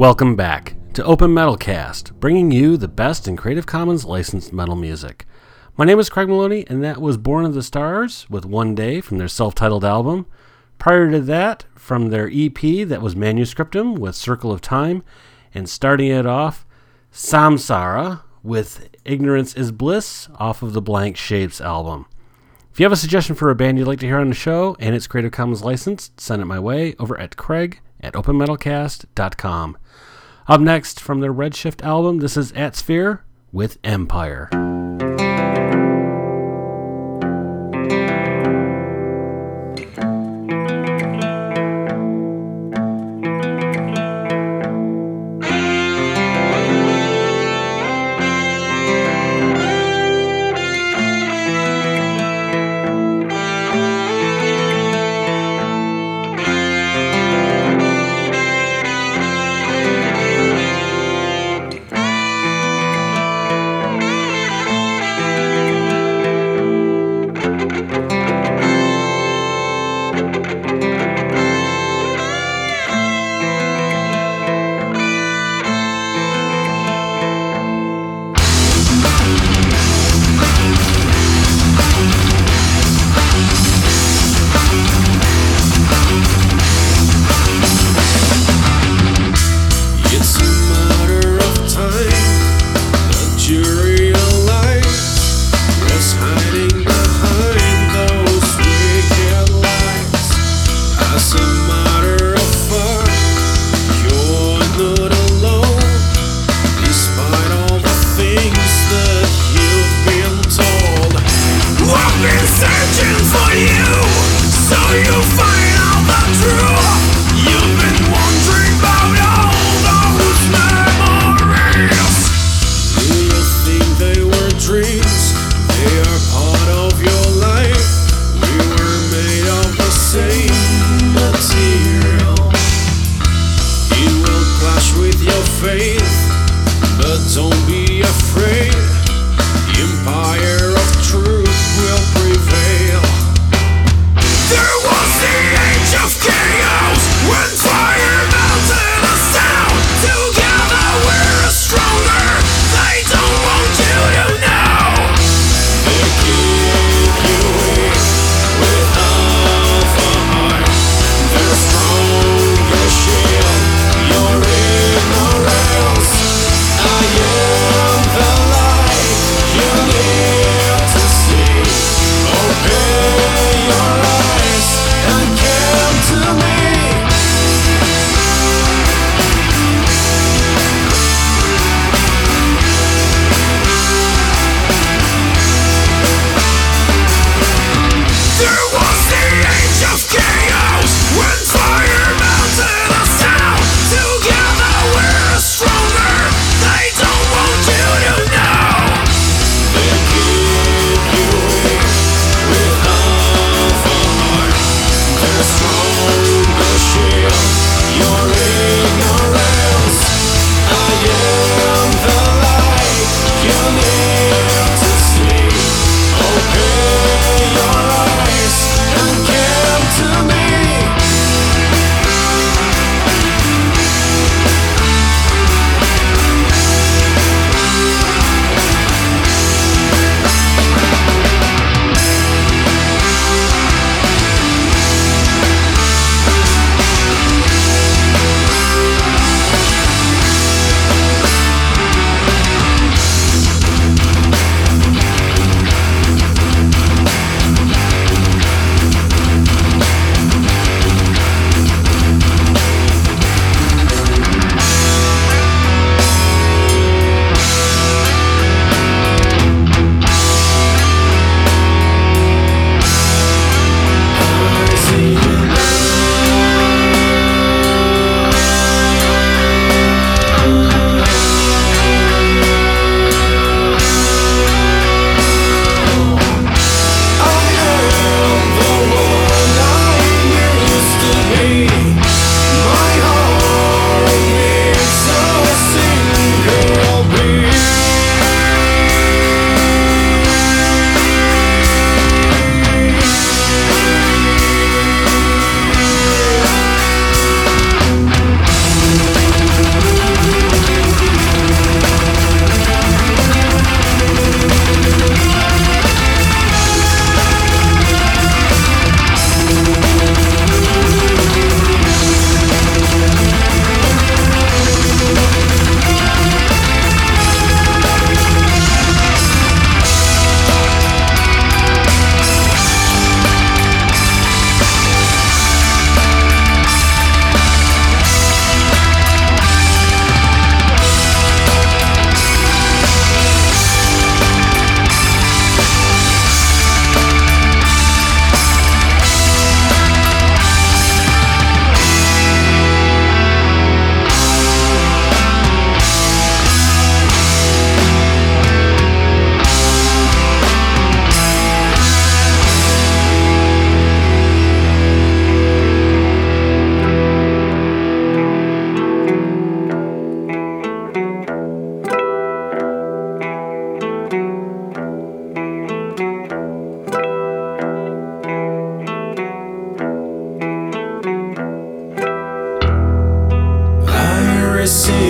Welcome back to Open Metal Cast, bringing you the best in Creative Commons licensed metal music. My name is Craig Maloney, and that was Born of the Stars with One Day from their self titled album. Prior to that, from their EP that was Manuscriptum with Circle of Time, and starting it off, Samsara with Ignorance is Bliss off of the Blank Shapes album. If you have a suggestion for a band you'd like to hear on the show and it's Creative Commons licensed, send it my way over at craig at openmetalcast.com. Up next from their Redshift album, this is Atsphere with Empire. see.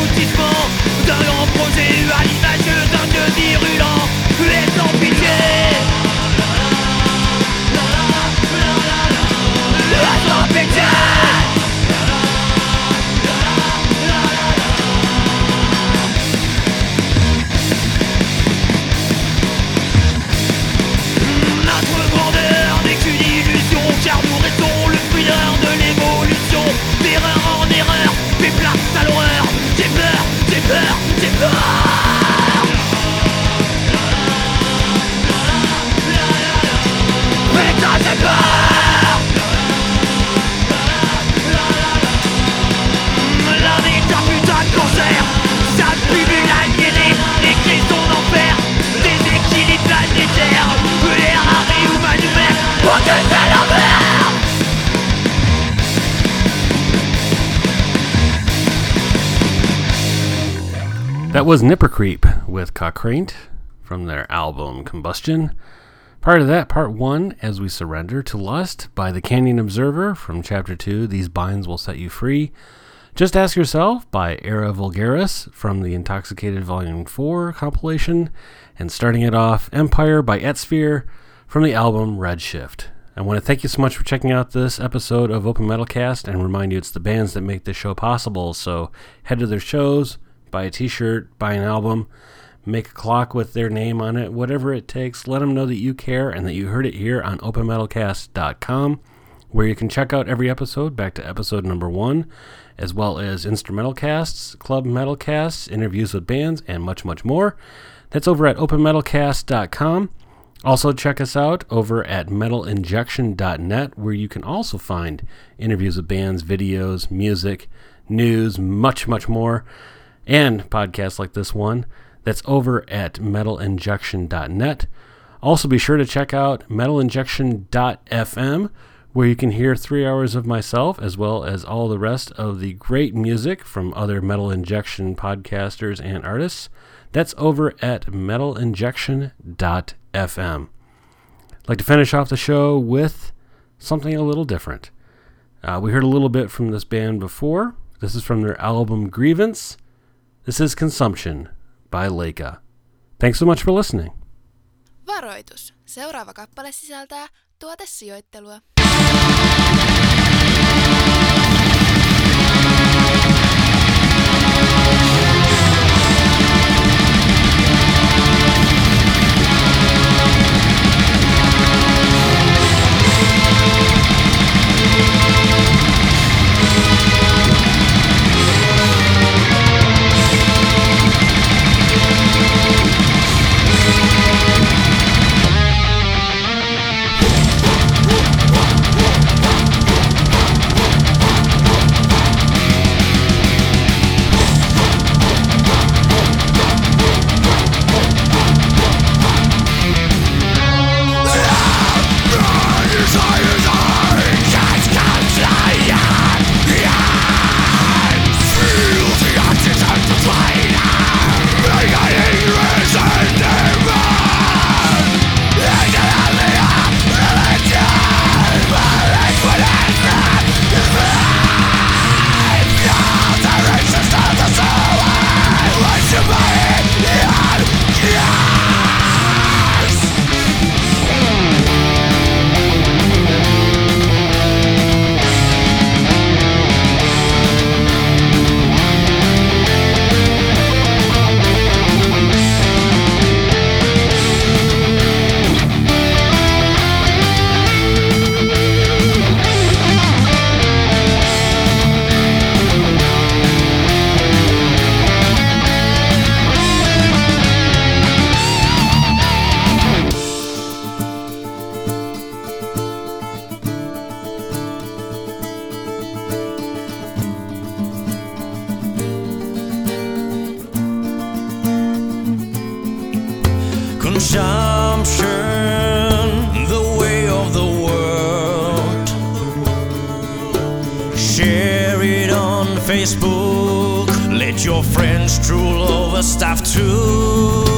L'aboutissement d'un That was Nipper Creep with Cochrane from their album Combustion. Prior to that, part one, As We Surrender to Lust by the Canyon Observer from chapter two, These Binds Will Set You Free. Just Ask Yourself by Era Vulgaris from the Intoxicated Volume 4 compilation. And starting it off, Empire by Etsphere from the album Redshift. I want to thank you so much for checking out this episode of Open Metal Cast and remind you it's the bands that make this show possible. So head to their shows, buy a t shirt, buy an album, make a clock with their name on it, whatever it takes. Let them know that you care and that you heard it here on openmetalcast.com, where you can check out every episode back to episode number one, as well as instrumental casts, club metal casts, interviews with bands, and much, much more. That's over at openmetalcast.com. Also, check us out over at metalinjection.net, where you can also find interviews with bands, videos, music, news, much, much more, and podcasts like this one. That's over at metalinjection.net. Also, be sure to check out metalinjection.fm, where you can hear three hours of myself as well as all the rest of the great music from other Metal Injection podcasters and artists. That's over at metalinjection.fm. I'd like to finish off the show with something a little different. Uh, we heard a little bit from this band before. This is from their album Grievance. This is Consumption by Leica. Thanks so much for listening. Varoitus. Seuraava kappale sisältää tuotesijoittelua. Facebook. Let your friends drool over stuff too.